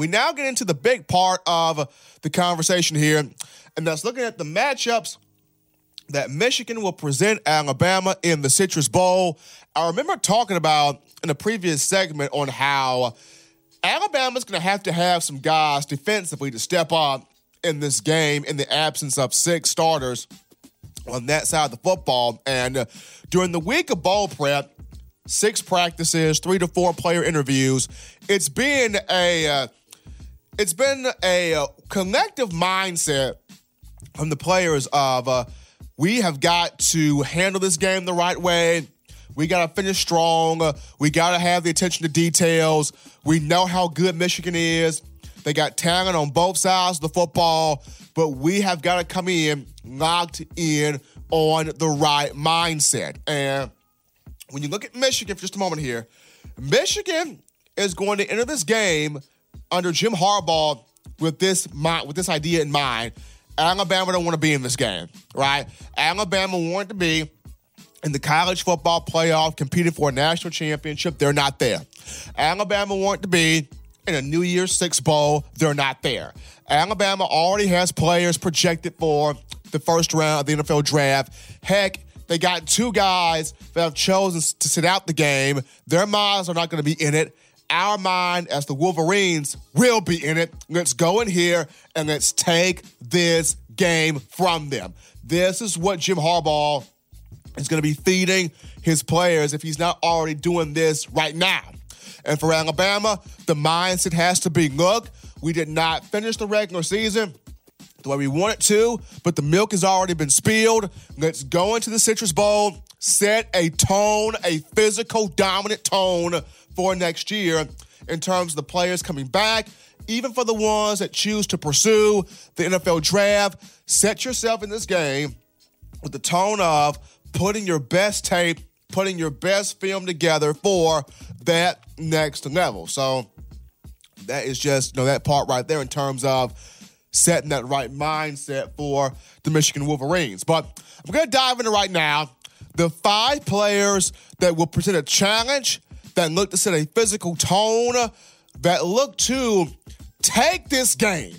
We now get into the big part of the conversation here, and that's looking at the matchups that Michigan will present Alabama in the Citrus Bowl. I remember talking about in a previous segment on how Alabama's going to have to have some guys defensively to step up in this game in the absence of six starters on that side of the football. And during the week of bowl prep, six practices, three to four player interviews, it's been a uh, it's been a uh, collective mindset from the players of uh, we have got to handle this game the right way. We got to finish strong. We got to have the attention to details. We know how good Michigan is. They got talent on both sides of the football, but we have got to come in locked in on the right mindset. And when you look at Michigan for just a moment here, Michigan is going to enter this game under Jim Harbaugh with this with this idea in mind. Alabama don't want to be in this game, right? Alabama wanted to be in the college football playoff competing for a national championship. They're not there. Alabama wanted to be in a New Year's Six Bowl. They're not there. Alabama already has players projected for the first round of the NFL draft. Heck, they got two guys that have chosen to sit out the game. Their minds are not going to be in it. Our mind, as the Wolverines, will be in it. Let's go in here and let's take this game from them. This is what Jim Harbaugh is going to be feeding his players if he's not already doing this right now. And for Alabama, the mindset has to be look, we did not finish the regular season the way we wanted to, but the milk has already been spilled. Let's go into the Citrus Bowl, set a tone, a physical, dominant tone for next year in terms of the players coming back. Even for the ones that choose to pursue the NFL draft, set yourself in this game with the tone of putting your best tape, putting your best film together for that next level. So that is just, you know, that part right there in terms of setting that right mindset for the Michigan Wolverines. But I'm going to dive into right now the five players that will present a challenge, that look to set a physical tone, that look to take this game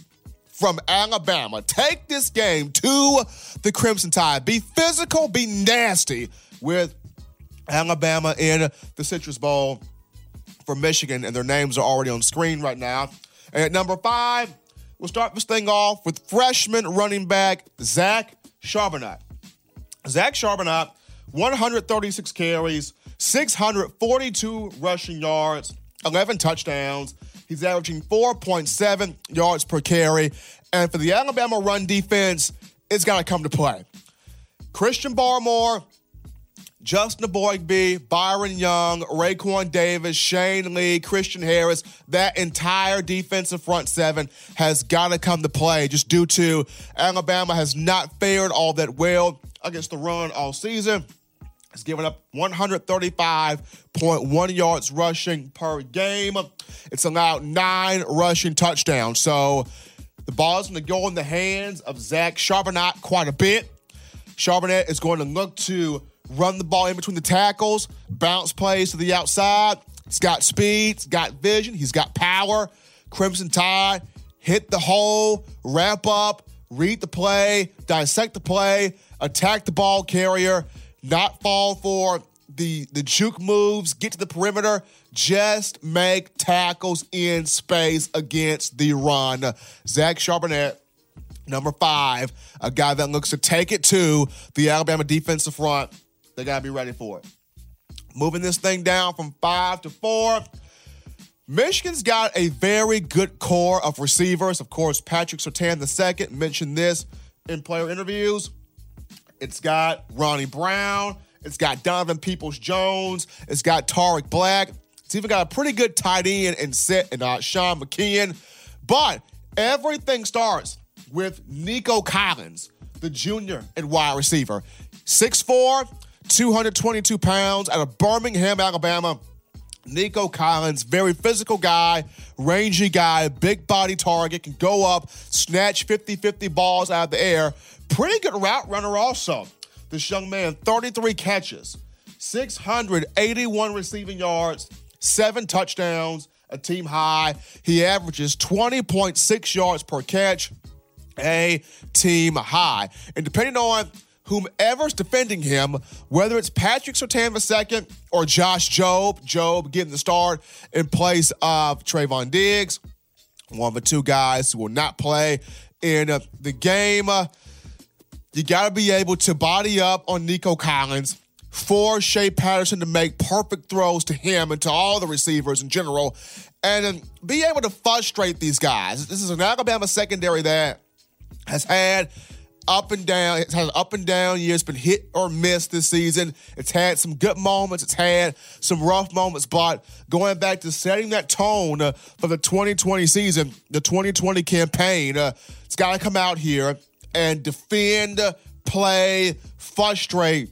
from Alabama, take this game to the Crimson Tide. Be physical, be nasty with Alabama in the Citrus Bowl for Michigan, and their names are already on screen right now. And at number five, we'll start this thing off with freshman running back Zach Charbonnet. Zach Charbonnet, 136 carries, 642 rushing yards, 11 touchdowns. He's averaging 4.7 yards per carry. And for the Alabama run defense, it's got to come to play. Christian Barmore, Justin Eboigbe, Byron Young, Raekwon Davis, Shane Lee, Christian Harris, that entire defensive front seven has got to come to play just due to Alabama has not fared all that well against the run all season. It's given up 135.1 yards rushing per game. It's allowed nine rushing touchdowns. So the ball's going to go in the hands of Zach Charbonnet quite a bit. Charbonnet is going to look to run the ball in between the tackles, bounce plays to the outside. He's got speed, he's got vision, he's got power. Crimson Tide, hit the hole, wrap up, read the play, dissect the play, attack the ball carrier, not fall for the, the juke moves, get to the perimeter, just make tackles in space against the run. Zach Charbonnet Number five, a guy that looks to take it to the Alabama defensive front they got to be ready for it. Moving this thing down from five to four. Michigan's got a very good core of receivers. Of course, Patrick Surtain II mentioned this in player interviews. It's got Ronnie Brown. It's got Donovan Peoples Jones. It's got Tarik Black. It's even got a pretty good tight end and set and uh, Sean McKeon. But everything starts with Nico Collins, the junior and wide receiver. 6'4, 222 pounds out of Birmingham, Alabama. Nico Collins, very physical guy, rangy guy, big body target, can go up, snatch 50 50 balls out of the air. Pretty good route runner, also. This young man, 33 catches, 681 receiving yards, seven touchdowns, a team high. He averages 20.6 yards per catch, a team high. And depending on whomever's defending him, whether it's Patrick Surtain II or Josh Jobe, Jobe getting the start in place of Trevon Diggs, one of the two guys who will not play in the game. You got to be able to body up on Nico Collins for Shea Patterson to make perfect throws to him and to all the receivers in general, and be able to frustrate these guys. This is an Alabama secondary that has had up and down. It's had up and down years, been hit or miss this season. It's had some good moments. It's had some rough moments, but going back to setting that tone uh, for the 2020 season, the 2020 campaign, uh, it's got to come out here and defend, play, frustrate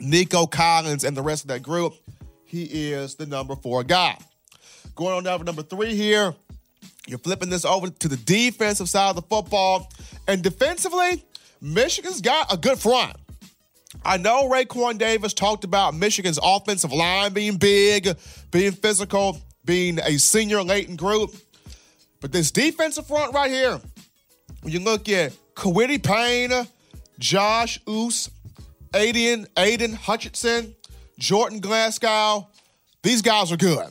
Nico Collins and the rest of that group. He is the number four guy. Going on down to number three here. You're flipping this over to the defensive side of the football. And defensively, Michigan's got a good front. I know Raekwon Davis talked about Michigan's offensive line being big, being physical, being a senior latent group. But this defensive front right here, when you look at Kwity Paye, Josh Uche, Aidan, Aidan Hutchinson, Jordan Glasgow, these guys are good.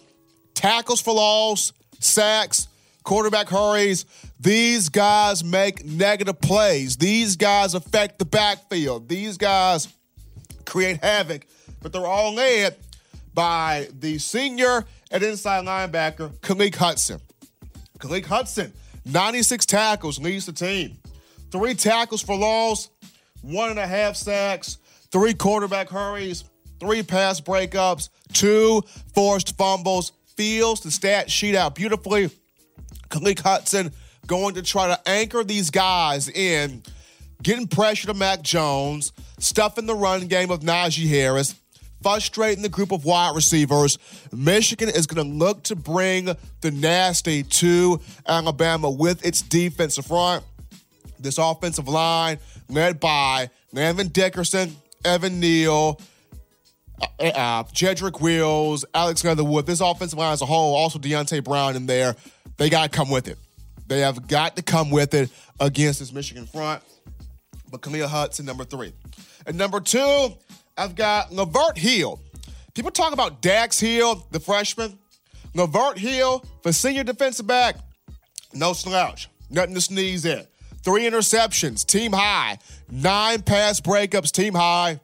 Tackles for loss, sacks, quarterback hurries. These guys make negative plays. These guys affect the backfield. These guys create havoc, but they're all led by the senior and inside linebacker, Khaleke Hudson. Khaleke Hudson, 96 tackles, leads the team. Three tackles for loss, one and a half sacks, three quarterback hurries, three pass breakups, two forced fumbles, fills the stat sheet out beautifully. Khaleke Hudson going to try to anchor these guys in, getting pressure to Mac Jones, stuffing the run game of Najee Harris, frustrating the group of wide receivers. Michigan is going to look to bring the nasty to Alabama with its defensive front. This offensive line led by Landon Dickerson, Evan Neal, uh, uh, Jedrick Wills, Alex Leatherwood. This offensive line as a whole, also Deonte Brown in there. They got to come with it. They have got to come with it against this Michigan front. But Khaleke Hudson, number three. And number two, I've got Lavert Hill. People talk about Dax Hill, the freshman. Lavert Hill, for senior defensive back, no slouch. Nothing to sneeze at. Three interceptions, team high. Nine pass breakups, team high.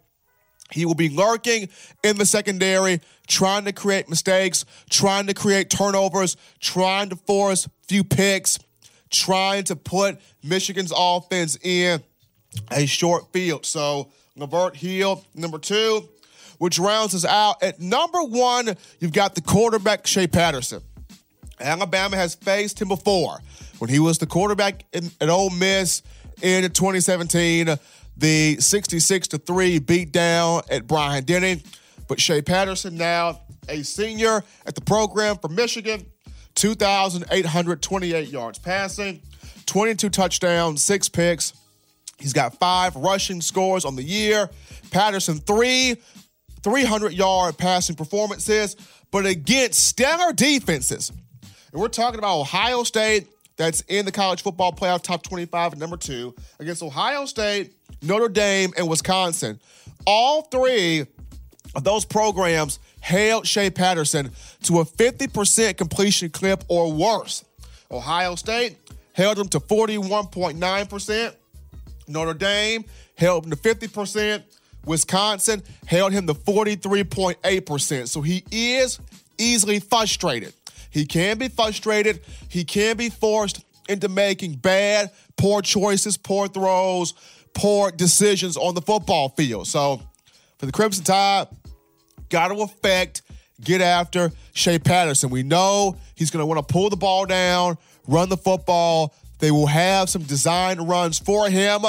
He will be lurking in the secondary, trying to create mistakes, trying to create turnovers, trying to force few picks, trying to put Michigan's offense in a short field. So, Lavert Hill, number two, which rounds us out. At number one, you've got the quarterback, Shea Patterson. Alabama has faced him before when he was the quarterback in, at Ole Miss in 2017. The 66 to 3 beat down at Bryant-Denny. But Shea Patterson, now a senior at the program for Michigan, 2,828 yards passing, 22 touchdowns, six picks. He's got five rushing scores on the year. Patterson, three 300 yard passing performances, but against stellar defenses. And we're talking about Ohio State, that's in the college football playoff top 25 at number two, against Ohio State, Notre Dame, and Wisconsin. All three those programs held Shea Patterson to a 50% completion clip or worse. Ohio State held him to 41.9%. Notre Dame held him to 50%. Wisconsin held him to 43.8%. So he is easily frustrated. He can be frustrated. He can be forced into making bad, poor choices, poor throws, poor decisions on the football field. So for the Crimson Tide, got to affect, get after Shea Patterson. We know he's going to want to pull the ball down, run the football. They will have some design runs for him.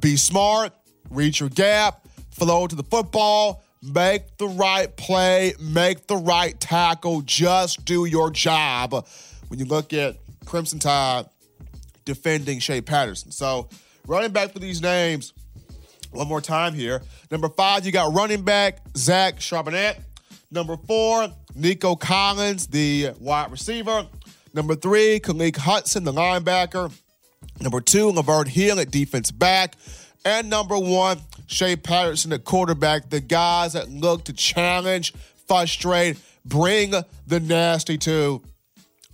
Be smart, reach your gap, flow to the football, make the right play, make the right tackle. Just do your job when you look at Crimson Tide defending Shea Patterson. So, running back for these names, one more time here. Number five, you got running back Zach Charbonnet. Number four, Nico Collins, the wide receiver. Number three, Khaleke Hudson, the linebacker. Number two, Lavert Hill at defense back. And number one, Shea Patterson at quarterback. The guys that look to challenge, frustrate, bring the nasty to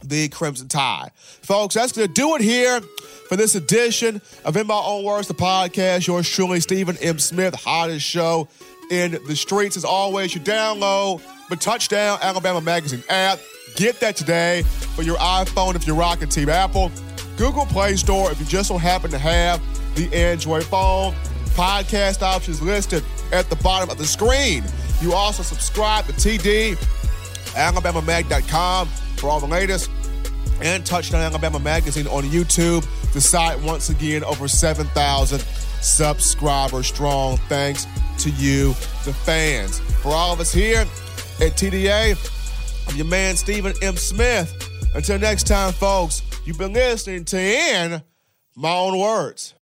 the Crimson Tide. Folks, that's going to do it here for this edition of In My Own Words, the podcast. Yours truly, Stephen M. Smith, hottest show in the streets. As always, you download the Touchdown Alabama Magazine app. Get that today for your iPhone if you're rocking Team Apple. Google Play Store if you just so happen to have the Android phone. Podcast options listed at the bottom of the screen. You also subscribe to TD, AlabamaMag.com for all the latest, and Touchdown Alabama Magazine on YouTube. The site, once again, over 7,000 subscribers strong. Thanks to you, the fans. For all of us here at TDA, I'm your man, Stephen M. Smith. Until next time, folks, you've been listening to In My Own Words.